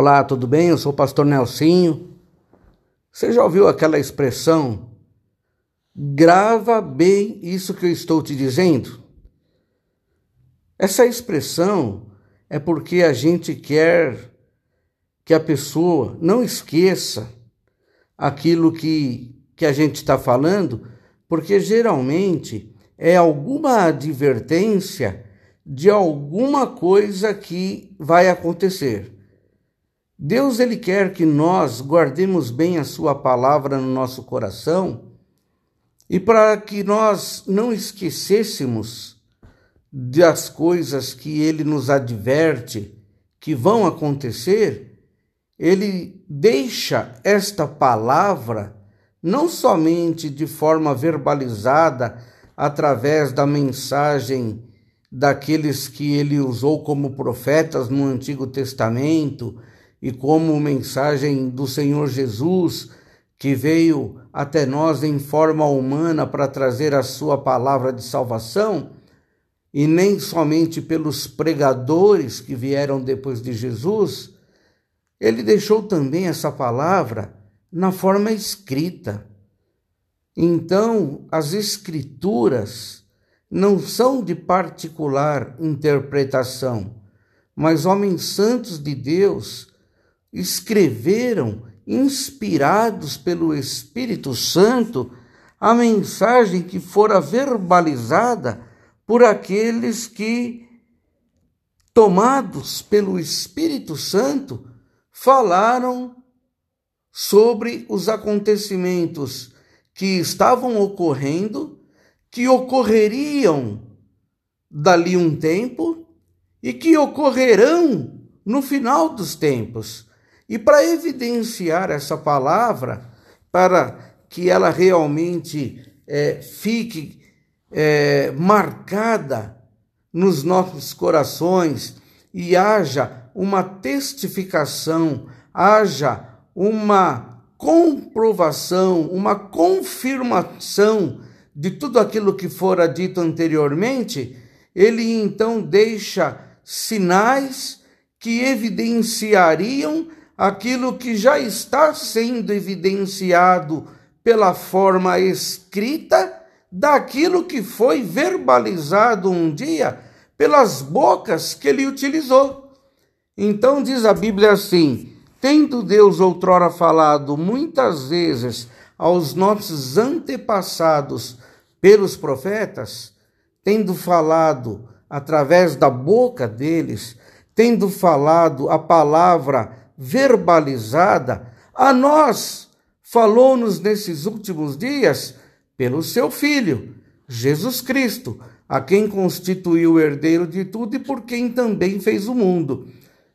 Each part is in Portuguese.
Olá, tudo bem? Eu sou o pastor Nelsinho. Você já ouviu aquela expressão? Grava bem isso que eu estou te dizendo? Essa expressão é porque a gente quer que a pessoa não esqueça aquilo que, que a gente está falando, porque geralmente é alguma advertência de alguma coisa que vai acontecer. Deus ele quer que nós guardemos bem a sua palavra no nosso coração e para que nós não esquecêssemos das coisas que ele nos adverte que vão acontecer, ele deixa esta palavra não somente de forma verbalizada através da mensagem daqueles que ele usou como profetas no Antigo Testamento, e como mensagem do Senhor Jesus, que veio até nós em forma humana para trazer a sua palavra de salvação, e nem somente pelos pregadores que vieram depois de Jesus, ele deixou também essa palavra na forma escrita. Então, as Escrituras não são de particular interpretação, mas homens santos de Deus escreveram, inspirados pelo Espírito Santo, a mensagem que fora verbalizada por aqueles que, tomados pelo Espírito Santo, falaram sobre os acontecimentos que estavam ocorrendo, que ocorreriam dali um tempo e que ocorrerão no final dos tempos. E para evidenciar essa palavra, para que ela realmente é, fique é, marcada nos nossos corações e haja uma testificação, haja uma comprovação, uma confirmação de tudo aquilo que fora dito anteriormente, ele então deixa sinais que evidenciariam aquilo que já está sendo evidenciado pela forma escrita daquilo que foi verbalizado um dia pelas bocas que ele utilizou. Então diz a Bíblia assim: tendo Deus outrora falado muitas vezes aos nossos antepassados pelos profetas, tendo falado através da boca deles, tendo falado a palavra verbalizada, a nós falou-nos nesses últimos dias pelo seu Filho, Jesus Cristo, a quem constituiu o herdeiro de tudo e por quem também fez o mundo.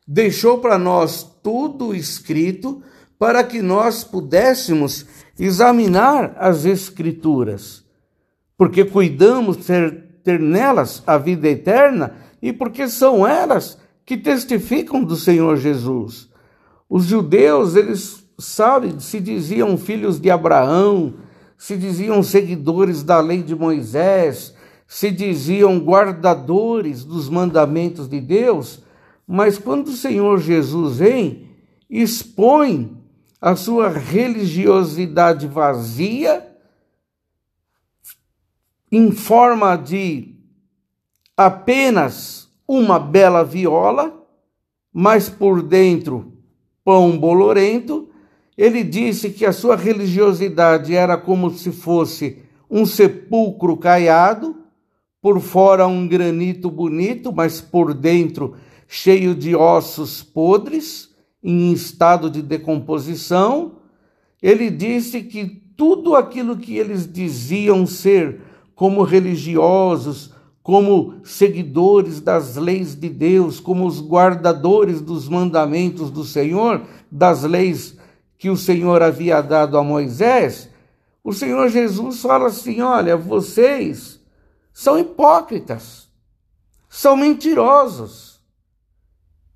Deixou para nós tudo escrito para que nós pudéssemos examinar as Escrituras, porque cuidamos ter, ter nelas a vida eterna e porque são elas que testificam do Senhor Jesus. Os judeus, eles, sabe, se diziam filhos de Abraão, se diziam seguidores da lei de Moisés, se diziam guardadores dos mandamentos de Deus, mas quando o Senhor Jesus vem, expõe a sua religiosidade vazia em forma de apenas uma bela viola, mas por dentro pão bolorento, ele disse que a sua religiosidade era como se fosse um sepulcro caiado, por fora um granito bonito, mas por dentro cheio de ossos podres, em estado de decomposição. Ele disse que tudo aquilo que eles diziam ser como religiosos, como seguidores das leis de Deus, como os guardadores dos mandamentos do Senhor, das leis que o Senhor havia dado a Moisés, o Senhor Jesus fala assim: olha, vocês são hipócritas, são mentirosos.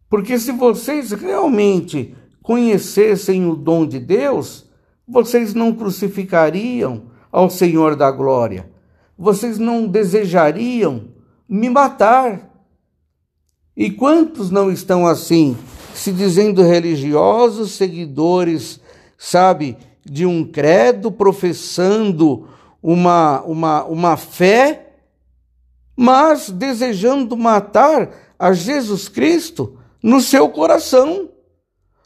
Porque se vocês realmente conhecessem o dom de Deus, vocês não crucificariam ao Senhor da glória vocês não desejariam me matar. E quantos não estão assim, se dizendo religiosos, seguidores, sabe, de um credo, professando uma, uma, uma fé, mas desejando matar a Jesus Cristo no seu coração,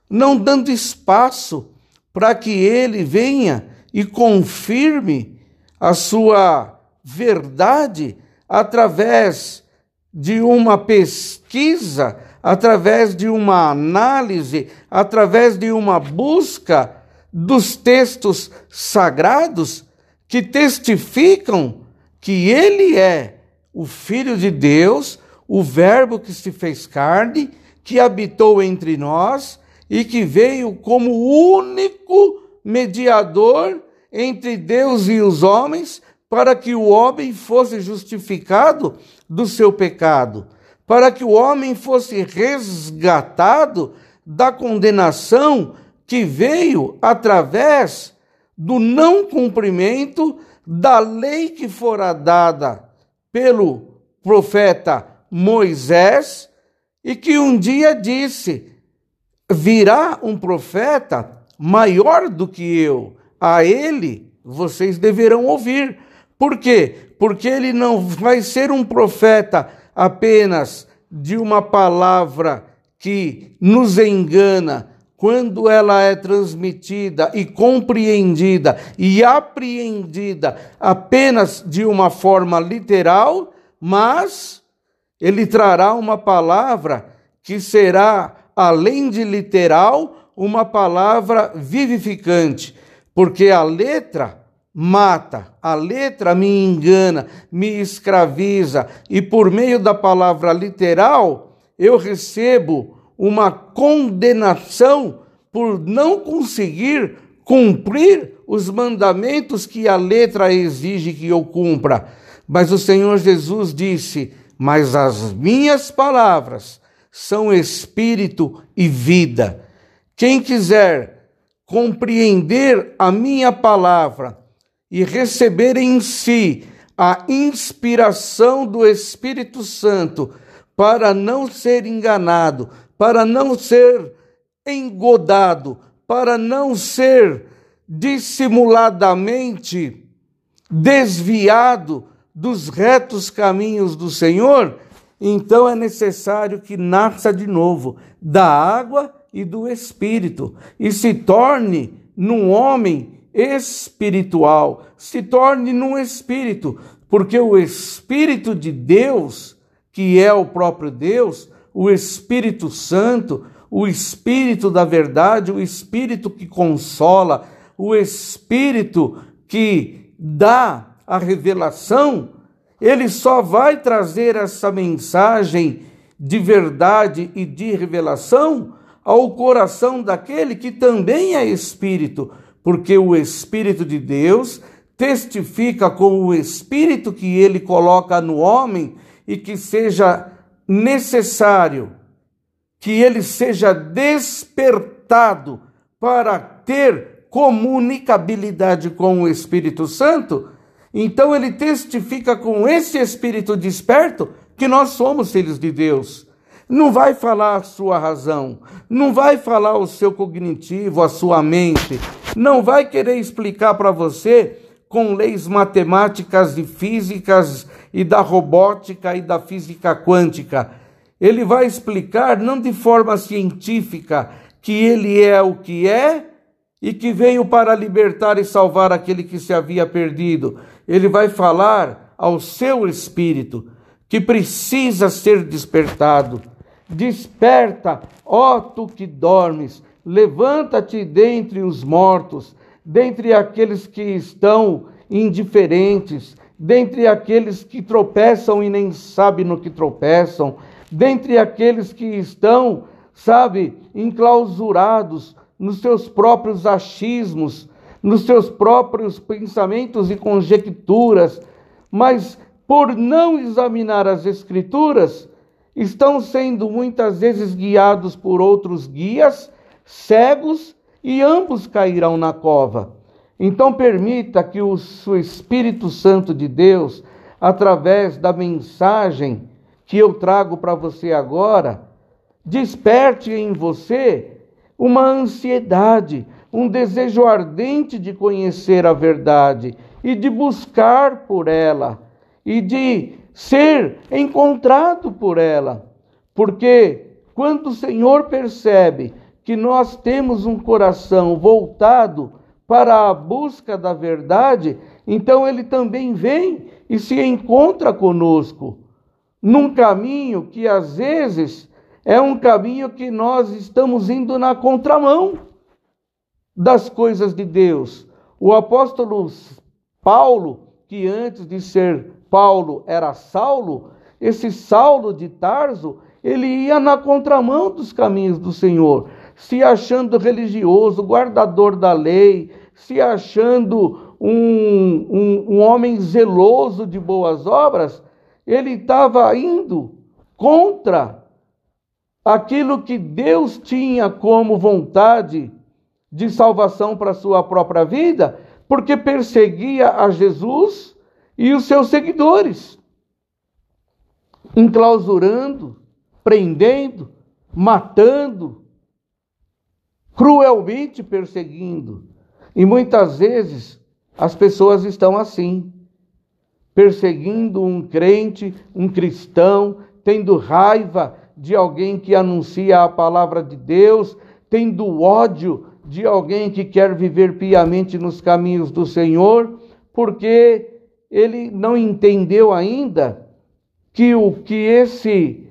não dando espaço para que ele venha e confirme a sua verdade através de uma pesquisa, através de uma análise, através de uma busca dos textos sagrados que testificam que ele é o Filho de Deus, o Verbo que se fez carne, que habitou entre nós e que veio como único mediador entre Deus e os homens, para que o homem fosse justificado do seu pecado, para que o homem fosse resgatado da condenação que veio através do não cumprimento da lei que fora dada pelo profeta Moisés e que um dia disse: virá um profeta maior do que eu, a ele vocês deverão ouvir. Por quê? Porque ele não vai ser um profeta apenas de uma palavra que nos engana, quando ela é transmitida e compreendida e apreendida apenas de uma forma literal, mas ele trará uma palavra que será, além de literal, uma palavra vivificante, porque a letra mata, a letra me engana, me escraviza, e por meio da palavra literal eu recebo uma condenação por não conseguir cumprir os mandamentos que a letra exige que eu cumpra. Mas o Senhor Jesus disse: Mas as minhas palavras são espírito e vida. Quem quiser compreender a minha palavra e receber em si a inspiração do Espírito Santo para não ser enganado, para não ser engodado, para não ser dissimuladamente desviado dos retos caminhos do Senhor, então é necessário que nasça de novo da água e do espírito e se torne num homem espiritual, se torne num espírito, porque o espírito de Deus, que é o próprio Deus, o Espírito Santo, o Espírito da verdade, o Espírito que consola, o Espírito que dá a revelação, ele só vai trazer essa mensagem de verdade e de revelação ao coração daquele que também é Espírito, porque o Espírito de Deus testifica com o Espírito que ele coloca no homem e que seja necessário que ele seja despertado para ter comunicabilidade com o Espírito Santo, então ele testifica com esse espírito desperto que nós somos filhos de Deus. Não vai falar a sua razão, não vai falar o seu cognitivo, a sua mente, não vai querer explicar para você com leis matemáticas e físicas e da robótica e da física quântica. Ele vai explicar, não de forma científica, que ele é o que é e que veio para libertar e salvar aquele que se havia perdido. Ele vai falar ao seu espírito que precisa ser despertado. Desperta, ó tu que dormes, levanta-te dentre os mortos, dentre aqueles que estão indiferentes, dentre aqueles que tropeçam e nem sabem no que tropeçam, dentre aqueles que estão, sabe, enclausurados nos seus próprios achismos, nos seus próprios pensamentos e conjecturas, mas por não examinar as Escrituras, estão sendo muitas vezes guiados por outros guias, cegos, e ambos cairão na cova. Então, permita que o Espírito Santo de Deus, através da mensagem que eu trago para você agora, desperte em você uma ansiedade, um desejo ardente de conhecer a verdade e de buscar por ela e de ser encontrado por ela. Porque quando o Senhor percebe que nós temos um coração voltado para a busca da verdade, então ele também vem e se encontra conosco num caminho que às vezes é um caminho que nós estamos indo na contramão das coisas de Deus. O apóstolo Paulo, que antes de ser Paulo era Saulo, esse Saulo de Tarso, ele ia na contramão dos caminhos do Senhor, se achando religioso, guardador da lei, se achando um, um, um homem zeloso de boas obras, ele estava indo contra aquilo que Deus tinha como vontade de salvação para sua própria vida, porque perseguia a Jesus e os seus seguidores, enclausurando, prendendo, matando, cruelmente perseguindo. E muitas vezes as pessoas estão assim, perseguindo um crente, um cristão, tendo raiva de alguém que anuncia a palavra de Deus, tendo ódio de alguém que quer viver piamente nos caminhos do Senhor, porque ele não entendeu ainda que o que esse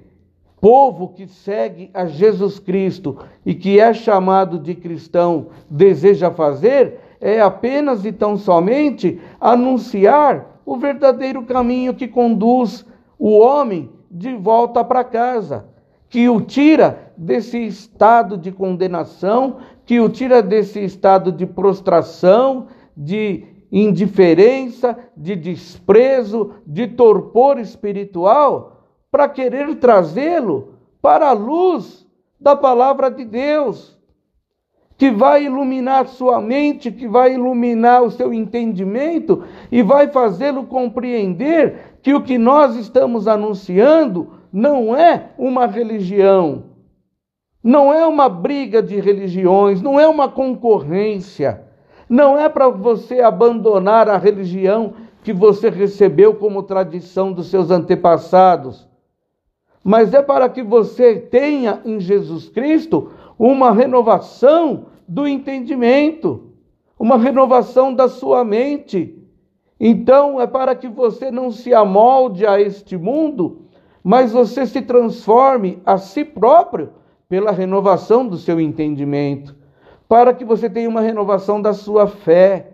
povo que segue a Jesus Cristo e que é chamado de cristão deseja fazer é apenas e tão somente anunciar o verdadeiro caminho que conduz o homem de volta para casa, que o tira desse estado de condenação, que o tira desse estado de prostração, de indiferença, de desprezo, de torpor espiritual, para querer trazê-lo para a luz da palavra de Deus que vai iluminar sua mente, que vai iluminar o seu entendimento e vai fazê-lo compreender que o que nós estamos anunciando não é uma religião, não é uma briga de religiões, não é uma concorrência, não é para você abandonar a religião que você recebeu como tradição dos seus antepassados, mas é para que você tenha em Jesus Cristo uma renovação do entendimento, uma renovação da sua mente. Então, é para que você não se amolde a este mundo, mas você se transforme a si próprio pela renovação do seu entendimento, para que você tenha uma renovação da sua fé,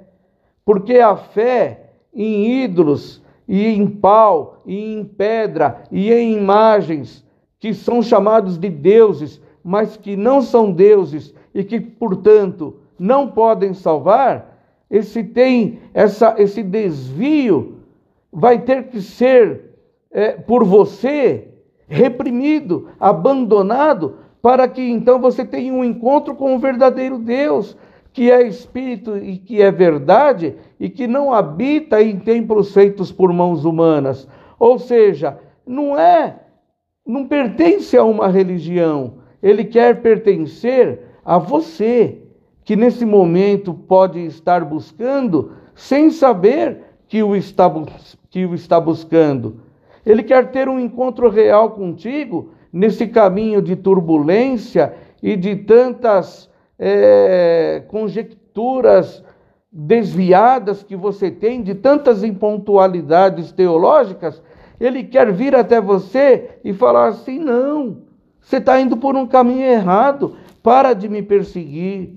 porque a fé em ídolos e em pau e em pedra e em imagens que são chamados de deuses, mas que não são deuses e que, portanto, não podem salvar, esse tem essa, esse desvio vai ter que ser é, por você reprimido, abandonado, para que então você tenha um encontro com o verdadeiro Deus, que é espírito e que é verdade e que não habita em templos feitos por mãos humanas. Ou seja, não é, não pertence a uma religião, ele quer pertencer a você, que nesse momento pode estar buscando sem saber que o está, que o está buscando. Ele quer ter um encontro real contigo nesse caminho de turbulência e de tantas é, conjecturas desviadas que você tem, de tantas impontualidades teológicas. Ele quer vir até você e falar assim: não, você está indo por um caminho errado, para de me perseguir.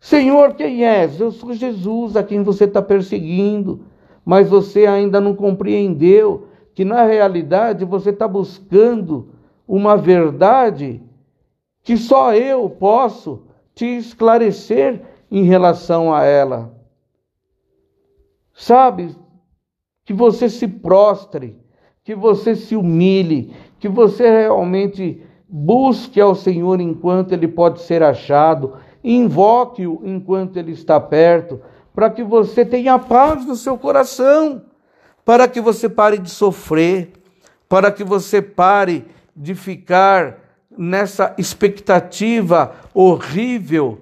Senhor, quem és? Eu sou Jesus a quem você está perseguindo, mas você ainda não compreendeu que na realidade você está buscando uma verdade que só eu posso te esclarecer em relação a ela. Sabe, que você se prostre, que você se humilhe, que você realmente Busque ao Senhor enquanto ele pode ser achado, invoque-o enquanto ele está perto, para que você tenha paz no seu coração, para que você pare de sofrer, para que você pare de ficar nessa expectativa horrível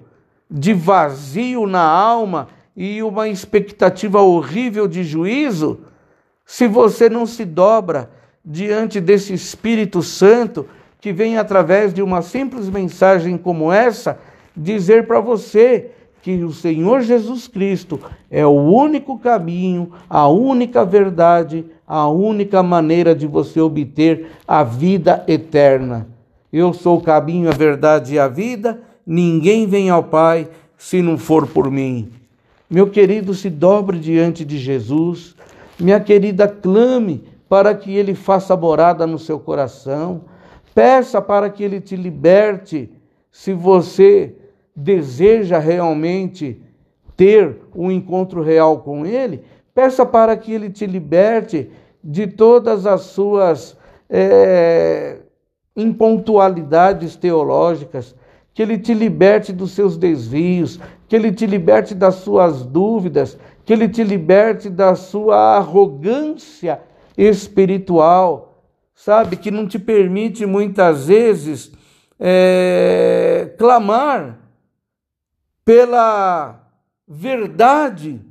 de vazio na alma e uma expectativa horrível de juízo, se você não se dobra diante desse Espírito Santo que vem através de uma simples mensagem como essa dizer para você que o Senhor Jesus Cristo é o único caminho, a única verdade, a única maneira de você obter a vida eterna. Eu sou o caminho, a verdade e a vida, ninguém vem ao Pai se não for por mim. Meu querido, se dobre diante de Jesus. Minha querida, clame para que Ele faça morada no seu coração. Peça para que Ele te liberte, se você deseja realmente ter um encontro real com Ele. Peça para que Ele te liberte de todas as suas é, impontualidades teológicas, que Ele te liberte dos seus desvios, que Ele te liberte das suas dúvidas, que Ele te liberte da sua arrogância espiritual, sabe? Que não te permite muitas vezes é, clamar pela verdade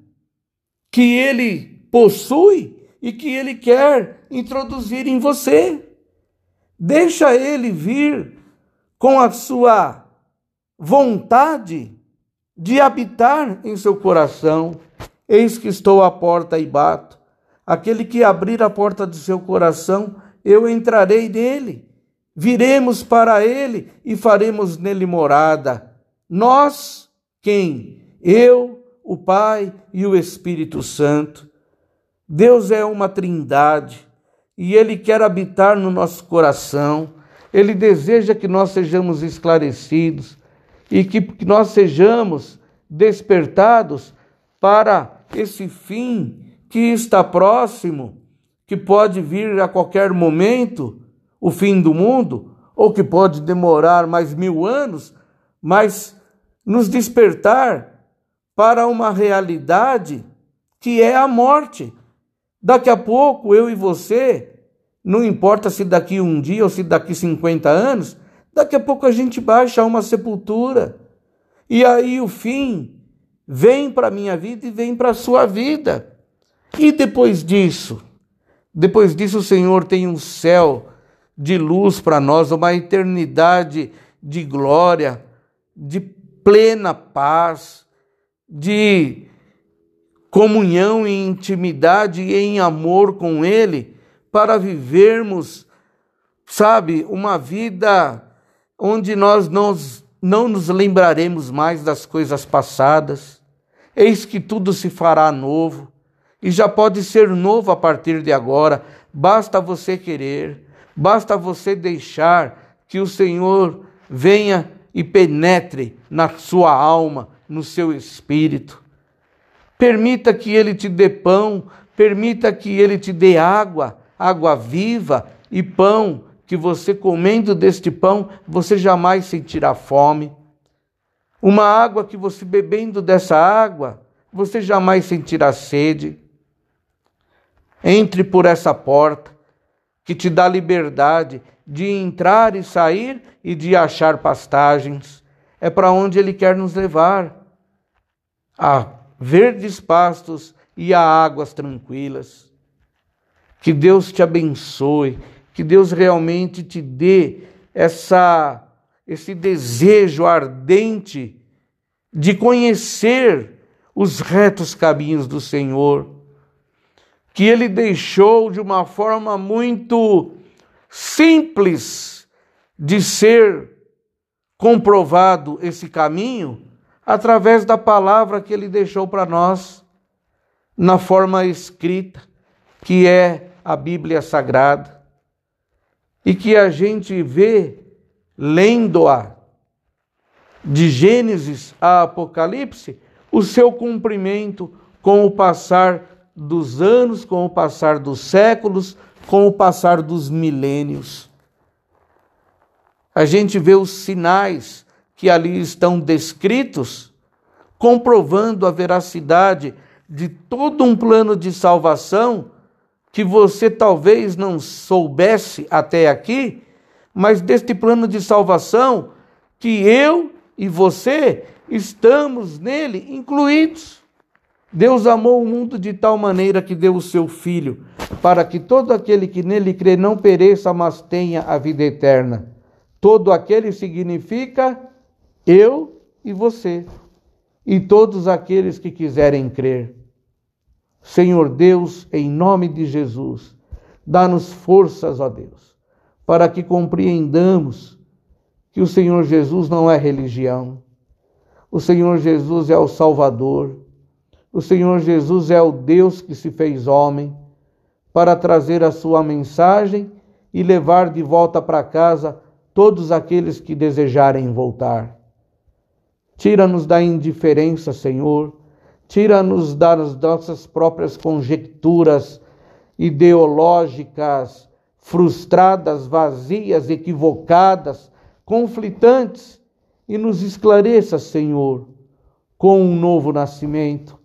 que Ele possui e que Ele quer introduzir em você. Deixa Ele vir com a sua vontade de habitar em seu coração. Eis que estou à porta e bato. Aquele que abrir a porta do seu coração, eu entrarei nele. Viremos para ele e faremos nele morada. Nós, quem? Eu, o Pai e o Espírito Santo. Deus é uma trindade e ele quer habitar no nosso coração. Ele deseja que nós sejamos esclarecidos, e que nós sejamos despertados para esse fim que está próximo, que pode vir a qualquer momento, o fim do mundo, ou que pode demorar mais mil anos, mas nos despertar para uma realidade que é a morte. Daqui a pouco, eu e você, não importa se daqui um dia ou se daqui 50 anos, Daqui a pouco a gente baixa a uma sepultura. E aí o fim vem para a minha vida e vem para a sua vida. E depois disso? Depois disso, o Senhor tem um céu de luz para nós, uma eternidade de glória, de plena paz, de comunhão e intimidade e em amor com Ele, para vivermos, sabe, uma vida onde nós não, não nos lembraremos mais das coisas passadas. Eis que tudo se fará novo, e já pode ser novo a partir de agora. Basta você querer, basta você deixar que o Senhor venha e penetre na sua alma, no seu espírito. Permita que Ele te dê pão, permita que Ele te dê água, água viva e pão que você comendo deste pão, você jamais sentirá fome. Uma água que você bebendo dessa água, você jamais sentirá sede. Entre por essa porta que te dá liberdade de entrar e sair e de achar pastagens. É para onde Ele quer nos levar a verdes pastos e a águas tranquilas. Que Deus te abençoe que Deus realmente te dê essa esse desejo ardente de conhecer os retos caminhos do Senhor, que ele deixou de uma forma muito simples de ser comprovado esse caminho através da palavra que ele deixou para nós na forma escrita, que é a Bíblia Sagrada e que a gente vê lendo-a de Gênesis a Apocalipse, o seu cumprimento com o passar dos anos, com o passar dos séculos, com o passar dos milênios. A gente vê os sinais que ali estão descritos, comprovando a veracidade de todo um plano de salvação que você talvez não soubesse até aqui, mas deste plano de salvação que eu e você estamos nele incluídos. Deus amou o mundo de tal maneira que deu o seu Filho, para que todo aquele que nele crê não pereça, mas tenha a vida eterna. Todo aquele significa eu e você, e todos aqueles que quiserem crer. Senhor Deus, em nome de Jesus, dá-nos forças, ó Deus, para que compreendamos que o Senhor Jesus não é religião. O Senhor Jesus é o Salvador. O Senhor Jesus é o Deus que se fez homem para trazer a sua mensagem e levar de volta para casa todos aqueles que desejarem voltar. Tira-nos da indiferença, Senhor. Tira-nos das nossas próprias conjecturas ideológicas, frustradas, vazias, equivocadas, conflitantes, e nos esclareça, Senhor, com um novo nascimento.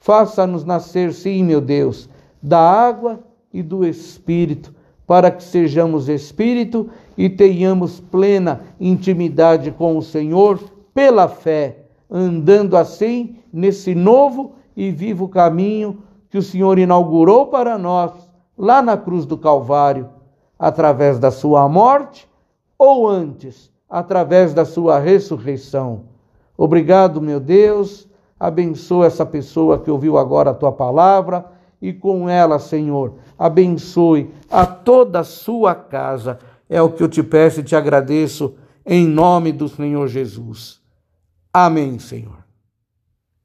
Faça-nos nascer, sim, meu Deus, da água e do Espírito, para que sejamos Espírito e tenhamos plena intimidade com o Senhor pela fé, andando assim nesse novo e vivo caminho que o Senhor inaugurou para nós lá na cruz do Calvário, através da sua morte ou antes, através da sua ressurreição. Obrigado, meu Deus. Abençoa essa pessoa que ouviu agora a tua palavra e com ela, Senhor, abençoe a toda a sua casa. É o que eu te peço e te agradeço em nome do Senhor Jesus. Amém, Senhor.